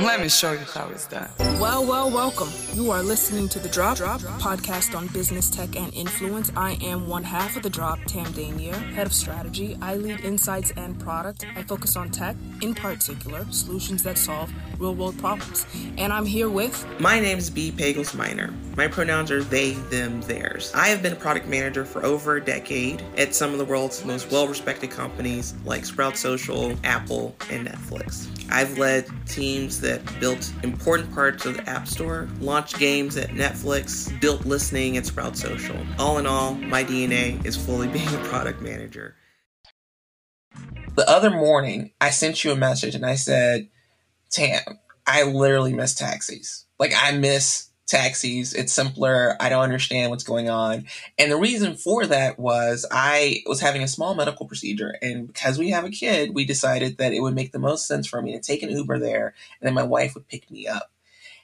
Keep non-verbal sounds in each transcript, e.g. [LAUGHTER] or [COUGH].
Let me show you how it's done. Well, well, welcome. You are listening to The Drop, Drop podcast on business, tech, and influence. I am one half of The Drop, Tam Danier, head of strategy. I lead insights and product. I focus on tech, in particular, solutions that solve real world problems. And I'm here with. My name is B. Pagels Minor. My pronouns are they, them, theirs. I have been a product manager for over a decade at some of the world's most well respected companies like Sprout Social, Apple, and Netflix. I've led teams that built important parts of the App Store, launched games at Netflix, built listening at Sprout Social. All in all, my DNA is fully [LAUGHS] being a product manager. The other morning, I sent you a message and I said, Tam, I literally miss taxis. Like, I miss taxis. It's simpler. I don't understand what's going on. And the reason for that was I was having a small medical procedure. And because we have a kid, we decided that it would make the most sense for me to take an Uber there and then my wife would pick me up.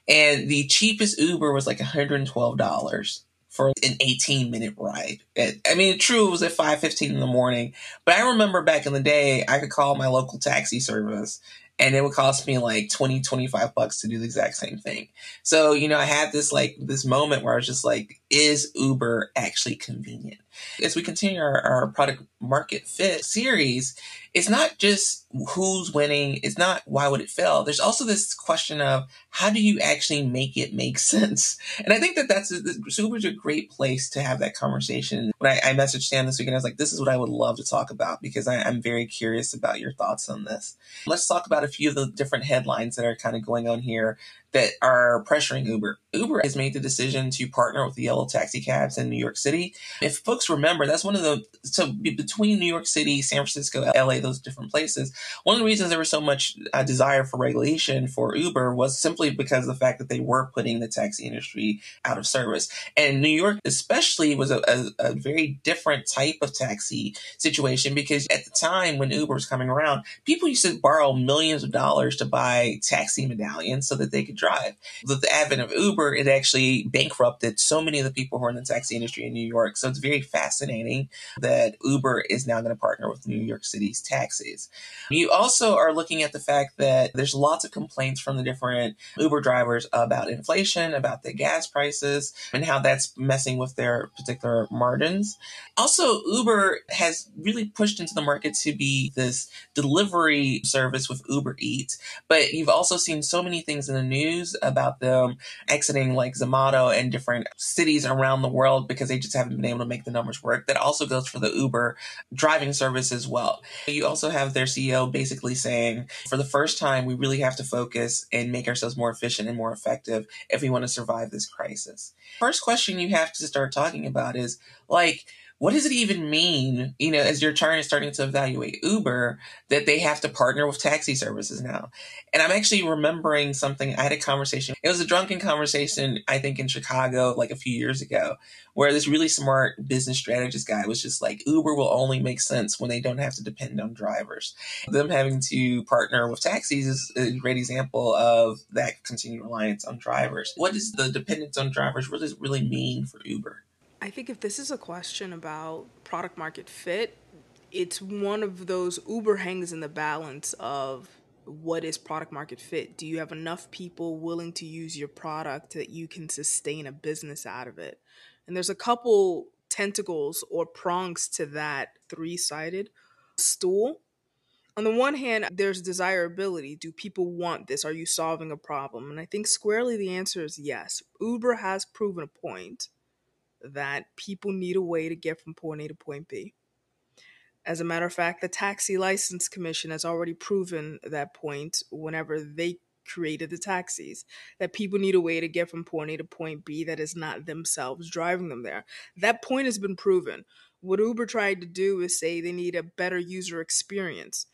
And the cheapest Uber was like $112 for an 18 minute ride. I mean, true, it was at 5.15 in the morning, but I remember back in the day, I could call my local taxi service and it would cost me like 20 25 bucks to do the exact same thing. So you know i had this like this moment where i was just like is uber actually convenient as we continue our, our product market fit series it's not just who's winning it's not why would it fail. There's also this question of how do you actually make it make [LAUGHS] sense? And i think that that's uber's a great place to have that conversation. When i, I messaged sam this weekend, i was like this is what i would love to talk about because I, i'm very curious about your thoughts on this. Let's talk about a few of the different headlines that are kind of going on here that are pressuring Uber. Uber has made the decision to partner with the yellow taxi cabs in New York City. If folks remember, that's one of the so between New York City, San Francisco, LA, those different places. One of the reasons there was so much uh, desire for regulation for Uber was simply because of the fact that they were putting the taxi industry out of service. And New York, especially, was a, a, a very different type of taxi situation because at the time when Uber was coming around, people used to borrow millions of dollars to buy taxi medallions so that they could drive. With the advent of Uber, it actually bankrupted so many of the people who are in the taxi industry in New York. So it's very fascinating that Uber is now going to partner with New York City's taxis. You also are looking at the fact that there's lots of complaints from the different Uber drivers about inflation, about the gas prices, and how that's messing with their particular margins. Also, Uber has really pushed into the market to be this delivery service with Uber Eats, but you've also seen so many things in the news news about them exiting like Zomato and different cities around the world because they just haven't been able to make the numbers work. That also goes for the Uber driving service as well. You also have their CEO basically saying, for the first time, we really have to focus and make ourselves more efficient and more effective if we want to survive this crisis. First question you have to start talking about is like, what does it even mean, you know, as you're trying to starting to evaluate Uber, that they have to partner with taxi services now? And I'm actually remembering something. I had a conversation. It was a drunken conversation, I think, in Chicago like a few years ago, where this really smart business strategist guy was just like, Uber will only make sense when they don't have to depend on drivers. Them having to partner with taxis is a great example of that continued reliance on drivers. What does the dependence on drivers really really mean for Uber? I think if this is a question about product market fit, it's one of those Uber hangs in the balance of what is product market fit? Do you have enough people willing to use your product that you can sustain a business out of it? And there's a couple tentacles or prongs to that three sided stool. On the one hand, there's desirability. Do people want this? Are you solving a problem? And I think squarely the answer is yes. Uber has proven a point that people need a way to get from point A to point B. As a matter of fact, the Taxi License Commission has already proven that point whenever they created the taxis that people need a way to get from point A to point B that is not themselves driving them there. That point has been proven. What Uber tried to do is say they need a better user experience.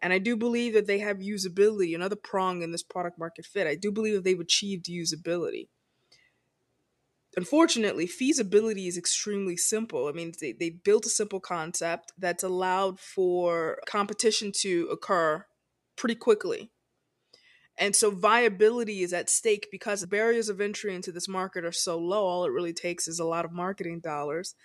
And I do believe that they have usability, another prong in this product market fit. I do believe that they've achieved usability. Unfortunately, feasibility is extremely simple. I mean, they, they built a simple concept that's allowed for competition to occur pretty quickly. And so viability is at stake because barriers of entry into this market are so low. All it really takes is a lot of marketing dollars.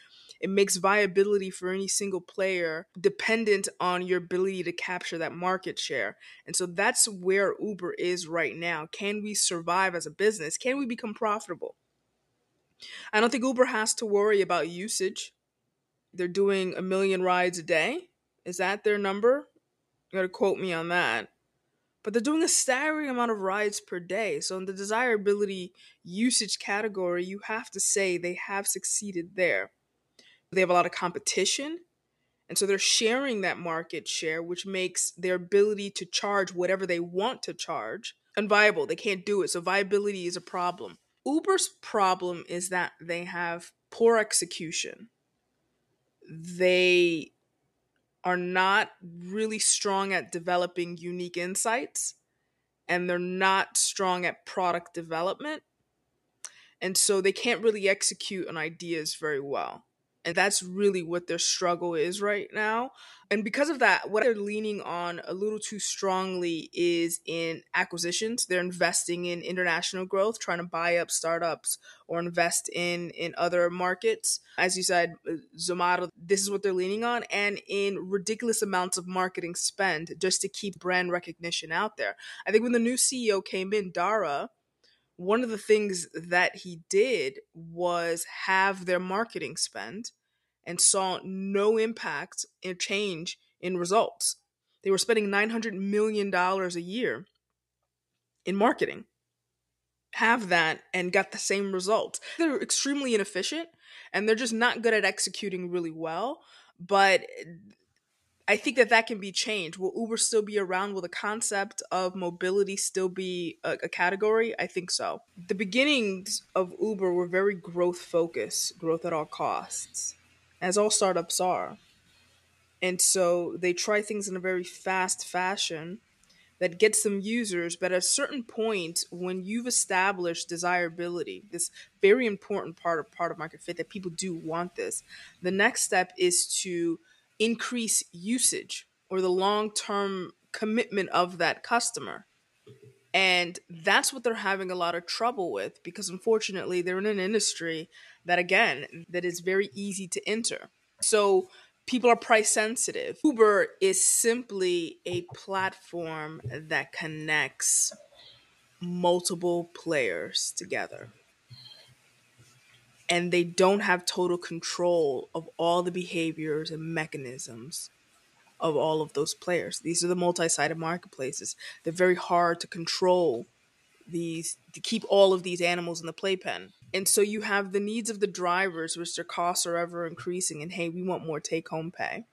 It makes viability for any single player dependent on your ability to capture that market share. And so that's where Uber is right now. Can we survive as a business? Can we become profitable? I don't think Uber has to worry about usage. They're doing a million rides a day. Is that their number? You gotta quote me on that but they're doing a staggering amount of rides per day. So in the desirability usage category, you have to say they have succeeded there. They have a lot of competition. And so they're sharing that market share, which makes their ability to charge whatever they want to charge unviable. They can't do it. So viability is a problem. Uber's problem is that they have poor execution. They are not really strong at developing unique insights and they're not strong at product development. And so they can't really execute on ideas very well. And that's really what their struggle is right now. And because of that, what they're leaning on a little too strongly is in acquisitions. They're investing in international growth, trying to buy up startups or invest in in other markets. As you said, uh, Zomato, this is what they're leaning on and in ridiculous amounts of marketing spend just to keep brand recognition out there. I think when the new CEO came in, Dara, one of the things that he did was have their marketing spend and saw no impact or change in results. They were spending $900 million a year in marketing. Have that and got the same results. They're extremely inefficient and they're just not good at executing really well. But I think that that can be changed. Will Uber still be around? Will the concept of mobility still be a, a, category? I think so. The beginnings of Uber were very growth focused, growth at all costs, as all startups are. And so they try things in a very fast fashion that gets them users. But at a certain point, when you've established desirability, this very important part of part of market fit that people do want this, the next step is to increase usage or the long term commitment of that customer. And that's what they're having a lot of trouble with because unfortunately they're in an industry that again that is very easy to enter. So people are price sensitive. Uber is simply a platform that connects multiple players together and they don't have total control of all the behaviors and mechanisms of all of those players. These are the multi-sided marketplaces. They're very hard to control these to keep all of these animals in the playpen. And so you have the needs of the drivers, which their costs are ever increasing, and hey, we want more take home pay.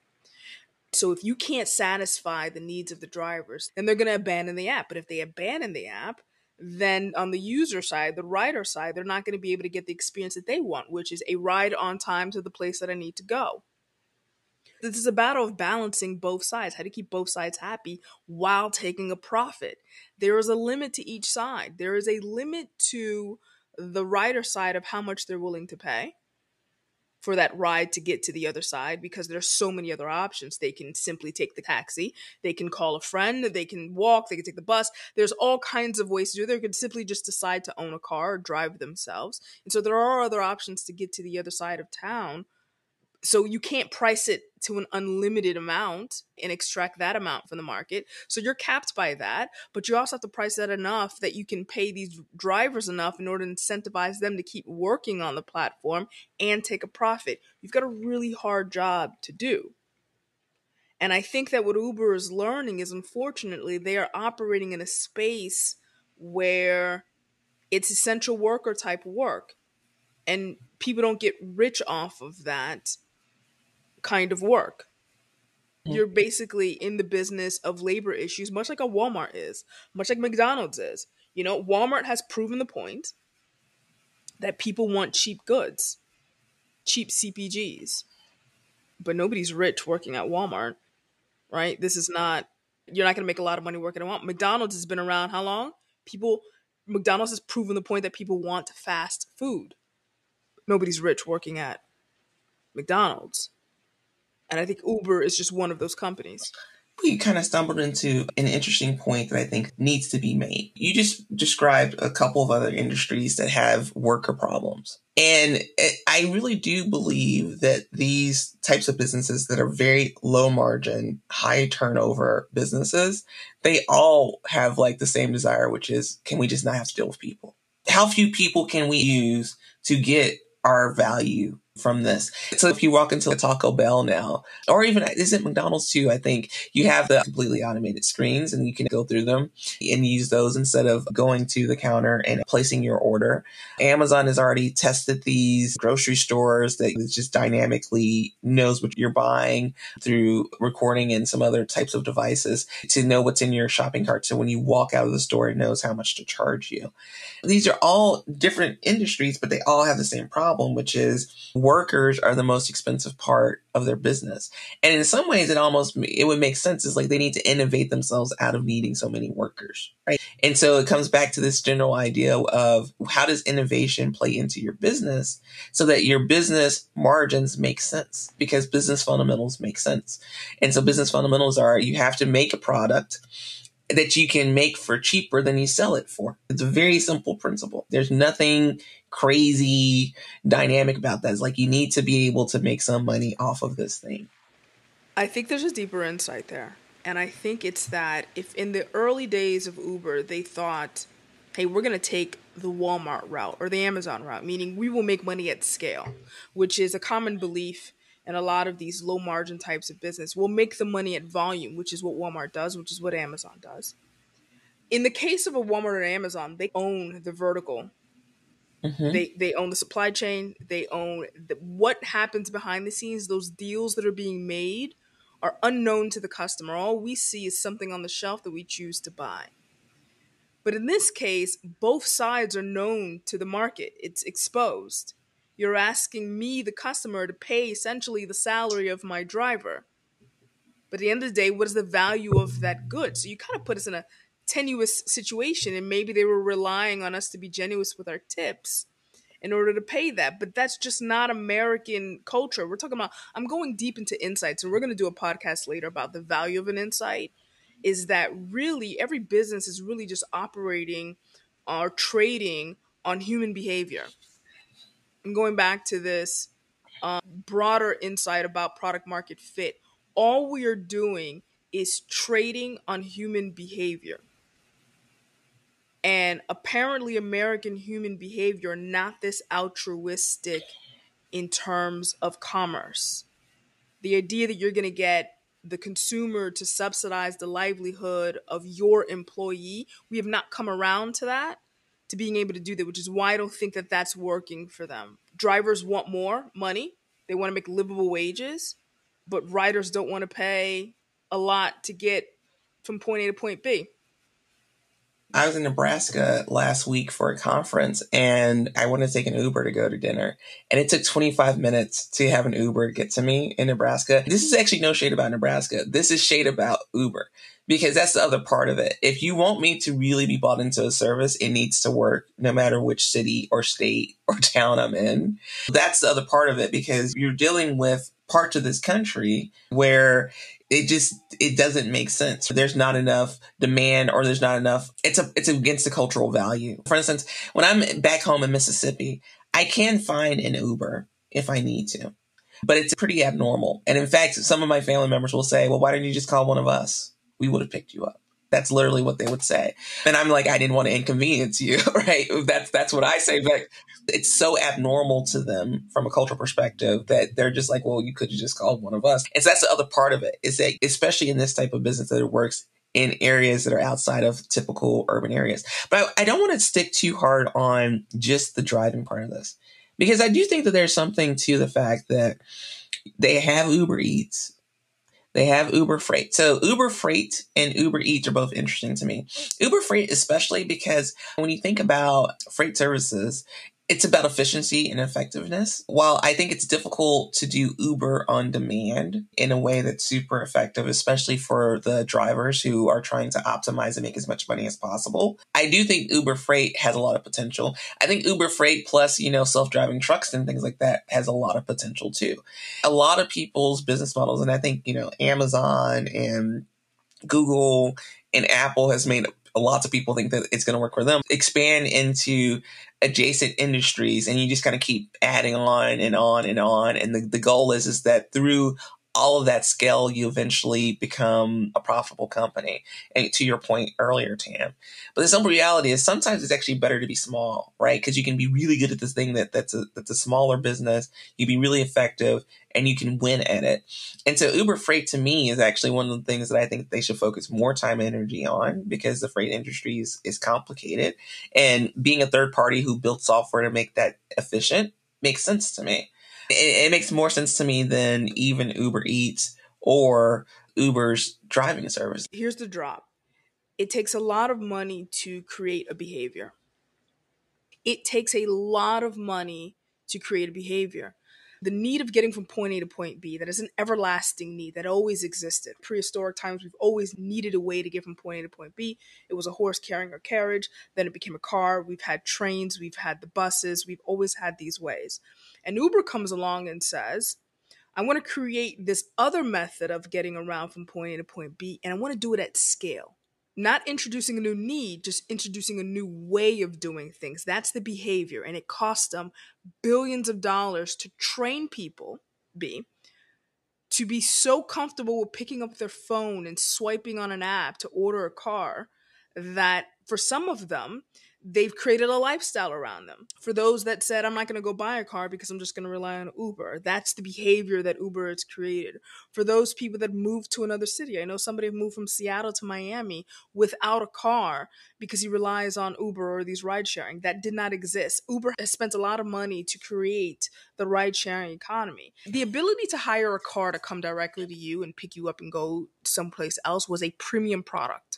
So if you can't satisfy the needs of the drivers, then they're going to abandon the app. But if they abandon the app, then on the user side, the rider side, they're not going to be able to get the experience that they want, which is a ride on time to the place that I need to go. This is a battle of balancing both sides, how to keep both sides happy while taking a profit. There is a limit to each side. There is a limit to the rider side of how much they're willing to pay for that ride to get to the other side because there's so many other options. They can simply take the taxi, they can call a friend, they can walk, they can take the bus. There's all kinds of ways to do it. They could simply just decide to own a car or drive themselves. And so there are other options to get to the other side of town so you can't price it to an unlimited amount and extract that amount from the market. So you're capped by that, but you also have to price that enough that you can pay these drivers enough in order to incentivize them to keep working on the platform and take a profit. You've got a really hard job to do. And I think that what Uber is learning is unfortunately they are operating in a space where it's essential worker type work. And people don't get rich off of that kind of work. Mm. You're basically in the business of labor issues, much like a Walmart is, much like McDonald's is. You know, Walmart has proven the point that people want cheap goods, cheap CPGs. But nobody's rich working at Walmart, right? This is not, you're not going to make a lot of money working at Walmart. McDonald's has been around how long? People, McDonald's has proven the point that people want fast food. Nobody's rich working at McDonald's. And I think Uber is just one of those companies. we kind of stumbled into an interesting point that I think needs to be made. You just described a couple of other industries that have worker problems. And I really do believe that these types of businesses that are very low margin, high turnover businesses, they all have like the same desire, which is can we just not have to deal with people? How few people can we use to get our value from this. So if you walk into a Taco Bell now, or even is it McDonald's too? I think you have the completely automated screens and you can go through them and use those instead of going to the counter and placing your order. Amazon has already tested these grocery stores that just dynamically knows what you're buying through recording and some other types of devices to know what's in your shopping cart. So when you walk out of the store, it knows how much to charge you. These are all different industries, but they all have the same problem, which is workers are the most expensive part of their business. And in some ways, it almost, it would make sense. It's like they need to innovate themselves out of needing so many workers, right? And so it comes back to this general idea of how does innovation play into your business so that your business margins make sense because business fundamentals make sense. And so business fundamentals are you have to make a product that you can make for cheaper than you sell it for. It's a very simple principle. There's nothing crazy dynamic about that. It's like you need to be able to make some money off of this thing. I think there's a deeper insight there. And I think it's that if in the early days of Uber, they thought, hey, we're going to take the Walmart route or the Amazon route, meaning we will make money at scale, which is a common belief in a lot of these low margin types of business. We'll make the money at volume, which is what Walmart does, which is what Amazon does. In the case of a Walmart or Amazon, they own the vertical Mm-hmm. They they own the supply chain. They own the, what happens behind the scenes. Those deals that are being made are unknown to the customer. All we see is something on the shelf that we choose to buy. But in this case, both sides are known to the market. It's exposed. You're asking me, the customer, to pay essentially the salary of my driver. But at the end of the day, what is the value of that good? So you kind of put us in a tenuous situation and maybe they were relying on us to be generous with our tips in order to pay that but that's just not american culture we're talking about i'm going deep into insights and we're going to do a podcast later about the value of an insight is that really every business is really just operating or trading on human behavior going back to this um, broader insight about product market fit all we are doing is trading on human behavior and apparently, American human behavior not this altruistic in terms of commerce. The idea that you're going to get the consumer to subsidize the livelihood of your employee, we have not come around to that, to being able to do that, which is why I don't think that that's working for them. Drivers want more money, they want to make livable wages, but riders don't want to pay a lot to get from point A to point B. I was in Nebraska last week for a conference and I wanted to take an Uber to go to dinner. And it took 25 minutes to have an Uber get to me in Nebraska. This is actually no shade about Nebraska. This is shade about Uber because that's the other part of it. If you want me to really be bought into a service, it needs to work no matter which city or state [LAUGHS] or town I'm in. That's the other part of it because you're dealing with parts of this country where it just it doesn't make sense. There's not enough demand or there's not enough it's a it's against the cultural value. For instance, when I'm back home in Mississippi, I can find an Uber if I need to. But it's pretty abnormal. And in fact, some of my family members will say, "Well, why don't you just call one of us? We would have picked you up." That's literally what they would say. And I'm like, I didn't want to inconvenience you, [LAUGHS] right? That's that's what I say. But it's so abnormal to them from a cultural perspective that they're just like, well, you could have just called one of us. And so that's the other part of it is that, especially in this type of business that it works in areas that are outside of typical urban areas. But I, I don't want to stick too hard on just the driving part of this because I do think that there's something to the fact that they have Uber Eats they have Uber Freight. So Uber Freight and Uber Eats are both interesting to me. Uber Freight, especially because when you think about freight services, it's about efficiency and effectiveness. While I think it's difficult to do Uber on demand in a way that's super effective, especially for the drivers who are trying to optimize and make as much money as possible, I do think Uber Freight has a lot of potential. I think Uber Freight plus, you know, self-driving trucks and things like that has a lot of potential too. A lot of people's business models, and I think, you know, Amazon and Google and Apple has made lots of people think that it's going to work for them. Expand into adjacent industries and you just kind of keep adding on and on and on. And the, the goal is, is that through all of that scale, you eventually become a profitable company. And to your point earlier, Tam. But the simple reality is sometimes it's actually better to be small, right? Because you can be really good at this thing that, that's a that's a smaller business. You'd be really effective and you can win at it. And so Uber Freight to me is actually one of the things that I think they should focus more time and energy on because the freight industry is, is complicated. And being a third party who built software to make that efficient makes sense to me it, it makes more sense to me than even Uber Eats or Uber's driving service. Here's the drop it takes a lot of money to create a behavior. It takes a lot of money to create a behavior. The need of getting from point A to point B, that is an everlasting need that always existed. Prehistoric times, we've always needed a way to get from point A to point B. It was a horse carrying a carriage, then it became a car. We've had trains, we've had the buses, we've always had these ways. And Uber comes along and says, I want to create this other method of getting around from point A to point B, and I want to do it at scale. Not introducing a new need, just introducing a new way of doing things. That's the behavior. And it costs them billions of dollars to train people, B, to be so comfortable with picking up their phone and swiping on an app to order a car that for some of them, they've created a lifestyle around them. For those that said, I'm not going to go buy a car because I'm just going to rely on Uber, that's the behavior that Uber has created. For those people that moved to another city, I know somebody moved from Seattle to Miami without a car because he relies on Uber or these ride sharing. That did not exist. Uber has spent a lot of money to create the ride sharing economy. The ability to hire a car to come directly to you and pick you up and go someplace else was a premium product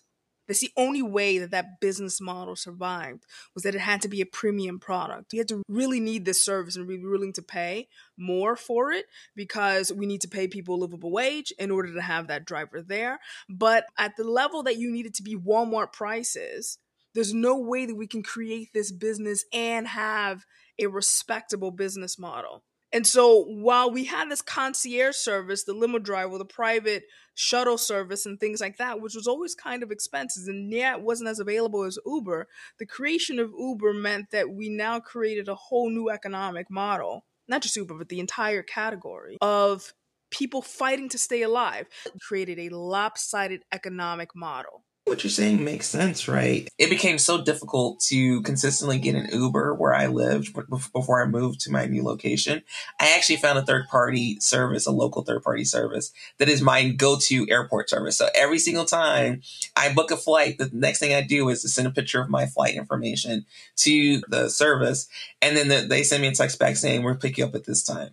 that's the only way that that business model survived was that it had to be a premium product. You had to really need this service and be willing to pay more for it because we need to pay people a livable wage in order to have that driver there. But at the level that you needed to be Walmart prices, there's no way that we can create this business and have a respectable business model. And so while we had this concierge service, the limo driver, the private shuttle service, and things like that, which was always kind of expensive and yeah, wasn't as available as Uber, the creation of Uber meant that we now created a whole new economic model, not just Uber, but the entire category of people fighting to stay alive, created a lopsided economic model what you're saying makes sense, right? It became so difficult to consistently get an Uber where I lived before I moved to my new location. I actually found a third party service, a local third party service that is my go to airport service. So every single time I book a flight, the next thing I do is to send a picture of my flight information to the service. And then they send me a text back saying, we're picking up at this time.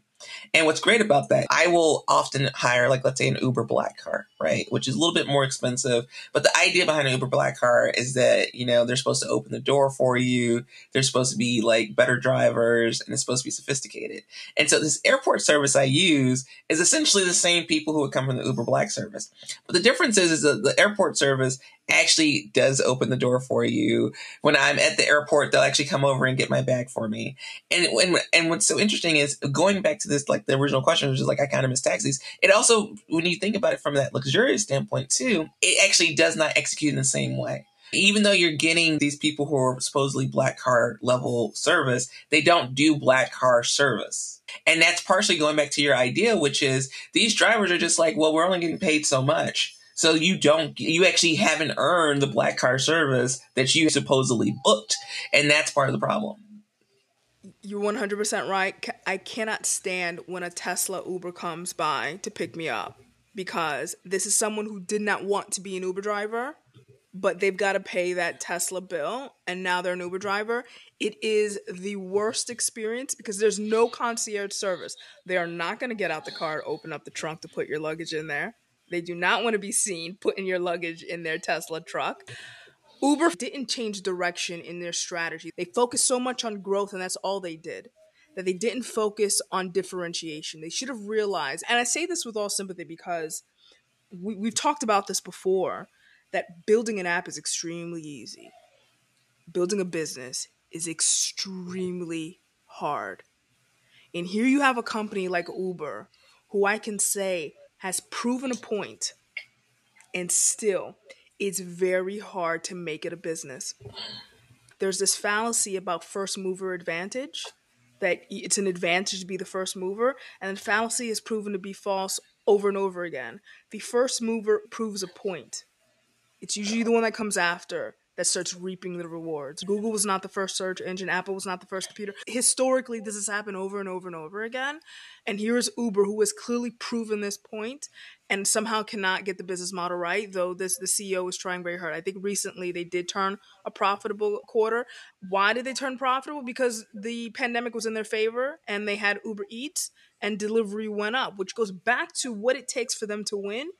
And what's great about that, I will often hire, like, let's say an Uber black car, right? Which is a little bit more expensive. But the idea behind an Uber black car is that, you know, they're supposed to open the door for you. They're supposed to be like better drivers and it's supposed to be sophisticated. And so this airport service I use is essentially the same people who would come from the Uber black service. But the difference is, is that the airport service actually does open the door for you. When I'm at the airport, they'll actually come over and get my bag for me. And and, and what's so interesting is going back to this, like the original question, which is like I kind of miss taxis. It also, when you think about it from that luxurious standpoint too, it actually does not execute in the same way. Even though you're getting these people who are supposedly black car level service, they don't do black car service. And that's partially going back to your idea, which is these drivers are just like, well, we're only getting paid so much so you don't, you actually haven't earned the black car service that you supposedly booked. And that's part of the problem. You're 100% right. I cannot stand when a Tesla Uber comes by to pick me up because this is someone who did not want to be an Uber driver, but they've got to pay that Tesla bill and now they're an Uber driver. It is the worst experience because there's no concierge service. They are not going to get out the car, open up the trunk to put your luggage in there. They do not want to be seen putting your luggage in their Tesla truck. Uber didn't change direction in their strategy. They focused so much on growth, and that's all they did. That they didn't focus on differentiation. They should have realized, and I say this with all sympathy because we, we've talked about this before, that building an app is extremely easy. Building a business is extremely hard. And here you have a company like Uber, who I can say has proven a point And still, it's very hard to make it a business. There's this fallacy about first mover advantage that it's an advantage to be the first mover, and the fallacy is proven to be false over and over again. The first mover proves a point. It's usually the one that comes after that starts reaping the rewards. Google was not the first search engine, Apple was not the first computer. Historically, this has happened over and over and over again. And here's Uber, who has clearly proven this point and somehow cannot get the business model right, though this the CEO is trying very hard. I think recently they did turn a profitable quarter. Why did they turn profitable? Because the pandemic was in their favor and they had Uber Eats and delivery went up, which goes back to what it takes for them to win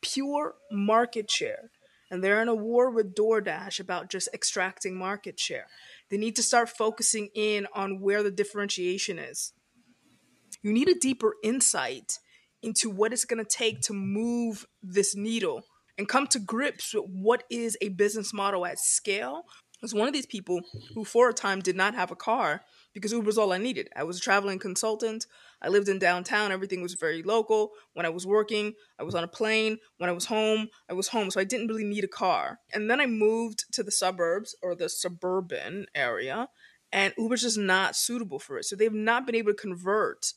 pure market share and they're in a war with DoorDash about just extracting market share. They need to start focusing in on where the differentiation is. You need a deeper insight into what it's going to take to move this needle and come to grips with what is a business model at scale. As one of these people who, for a time, did not have a car because Uber was all I needed. I was a traveling consultant. I lived in downtown. Everything was very local. When I was working, I was on a plane. When I was home, I was home. So I didn't really need a car. And then I moved to the suburbs or the suburban area, and Uber's just not suitable for it. So they've not been able to convert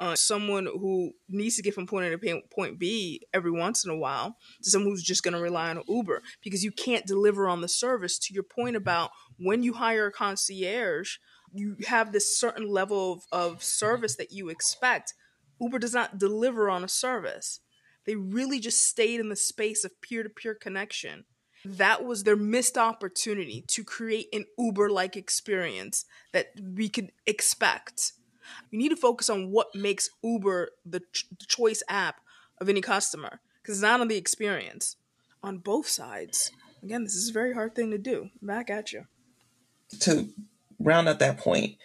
uh, someone who needs to get from point A to point B every once in a while to someone who's just going to rely on Uber because you can't deliver on the service. To your point about when you hire a concierge, you have this certain level of, of service that you expect. Uber does not deliver on a service. They really just stayed in the space of peer to peer connection. That was their missed opportunity to create an Uber like experience that we could expect. You need to focus on what makes Uber the, ch- the choice app of any customer because it's not on the experience. On both sides, again, this is a very hard thing to do. Back at you. To round up that point,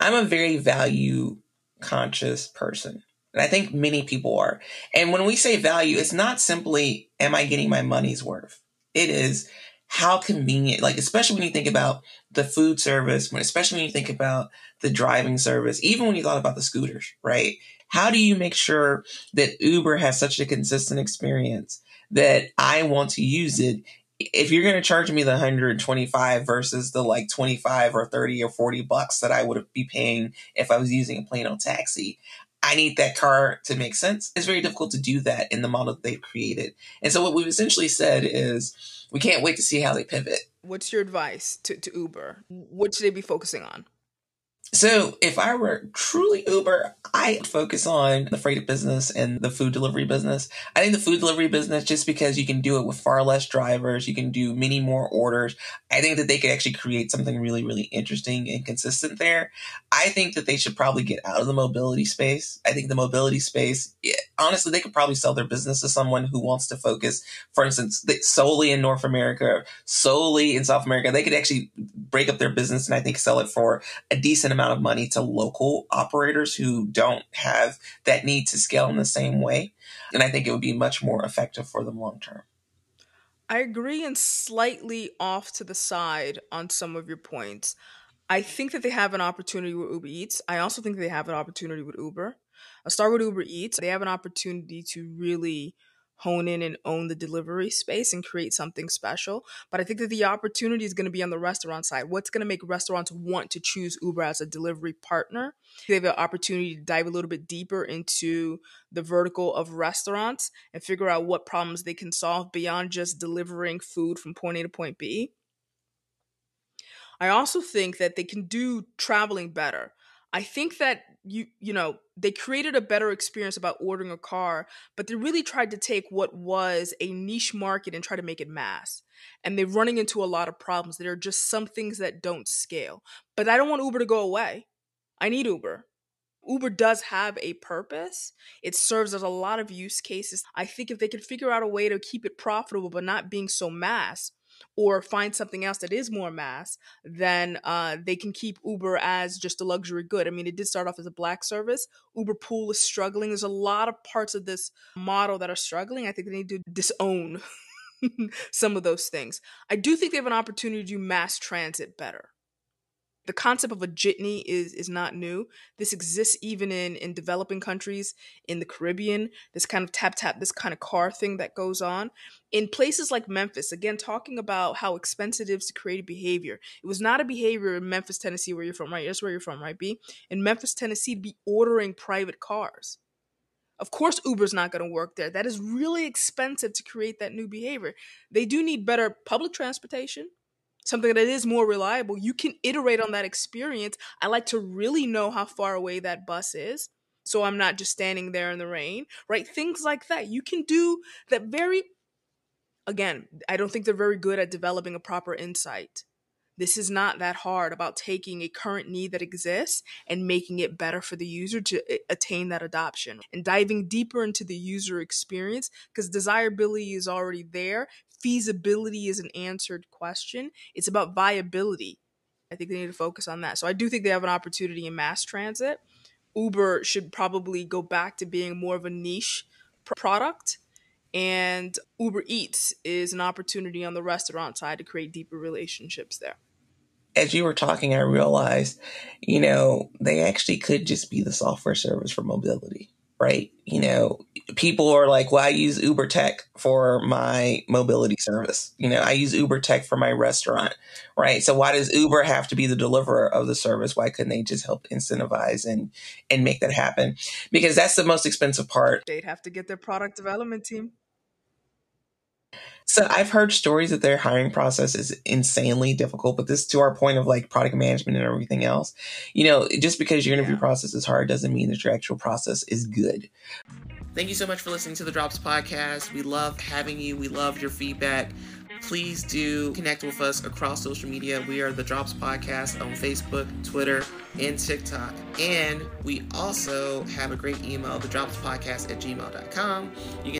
I'm a very value conscious person. And I think many people are. And when we say value, it's not simply, am I getting my money's worth? It is how convenient, like, especially when you think about the food service, especially when you think about the driving service, even when you thought about the scooters, right? How do you make sure that Uber has such a consistent experience that I want to use it if you're going to charge me the 125 versus the like 25 or 30 or 40 bucks that I would be paying if I was using a plain old taxi, I need that car to make sense. It's very difficult to do that in the model that they've created. And so what we've essentially said is we can't wait to see how they pivot. What's your advice to, to Uber? What should they be focusing on? So if I were truly Uber, I'd focus on the freight business and the food delivery business. I think the food delivery business, just because you can do it with far less drivers, you can do many more orders. I think that they could actually create something really, really interesting and consistent there. I think that they should probably get out of the mobility space. I think the mobility space, honestly, they could probably sell their business to someone who wants to focus, for instance, solely in North America, solely in South America. They could actually break up their business and I think sell it for a decent amount of money to local operators who don't have that need to scale in the same way. And I think it would be much more effective for them long term. I agree and slightly off to the side on some of your points. I think that they have an opportunity with Uber Eats. I also think they have an opportunity with Uber. I'll start with Uber Eats. They have an opportunity to really hone in and own the delivery space and create something special. But I think that the opportunity is going to be on the restaurant side. What's going to make restaurants want to choose Uber as a delivery partner? They have an opportunity to dive a little bit deeper into the vertical of restaurants and figure out what problems they can solve beyond just delivering food from point A to point B. I also think that they can do traveling better. I think that you you know they created a better experience about ordering a car but they really tried to take what was a niche market and try to make it mass and they're running into a lot of problems. There are just some things that don't scale but i don't want uber to go away. I need uber. Uber does have a purpose. It serves as a lot of use cases. I think if they could figure out a way to keep it profitable but not being so mass or find something else that is more mass, then uh, they can keep Uber as just a luxury good. I mean, it did start off as a black service. Uber Pool is struggling. There's a lot of parts of this model that are struggling. I think they need to disown [LAUGHS] some of those things. I do think they have an opportunity to do mass transit better. The concept of a jitney is is not new. This exists even in in developing countries in the Caribbean. This kind of tap tap, this kind of car thing that goes on in places like Memphis. Again, talking about how expensive it is to create a behavior. It was not a behavior in Memphis, Tennessee, where you're from, right? That's where you're from, right? B in Memphis, Tennessee, to be ordering private cars. Of course, Uber's not going to work there. That is really expensive to create that new behavior. They do need better public transportation something that is more reliable, you can iterate on that experience. I like to really know how far away that bus is. So I'm not just standing there in the rain, right? Things like that. You can do that very, again, I don't think they're very good at developing a proper insight. This is not that hard about taking a current need that exists and making it better for the user to eh, attain that adoption and diving deeper into the user experience because desirability is already there feasibility is an answered question. It's about viability. I think they need to focus on that. So I do think they have an opportunity in mass transit. Uber should probably go back to being more of a niche product. And Uber Eats is an opportunity on the restaurant side to create deeper relationships there. As you were talking, I realized, you know, they actually could just be the software service for mobility right? You know, people are like, well, I use Uber Tech for my mobility service. You know, I use Uber Tech for my restaurant, right? So why does Uber have to be the deliverer of the service? Why couldn't they just help incentivize and and make that happen? Because that's the most expensive part. They'd have to get their product development team. So I've heard stories that their hiring process is insanely difficult, but this to our point of like product management and everything else. You know, just because your interview yeah. process is hard doesn't mean that your actual process is good. Thank you so much for listening to the Drops podcast. We love having you. We love your feedback. Please do connect with us across social media. We are the Drops Podcast on Facebook, Twitter, and TikTok. And we also have a great email, the Drops Podcast at gmail.com. You can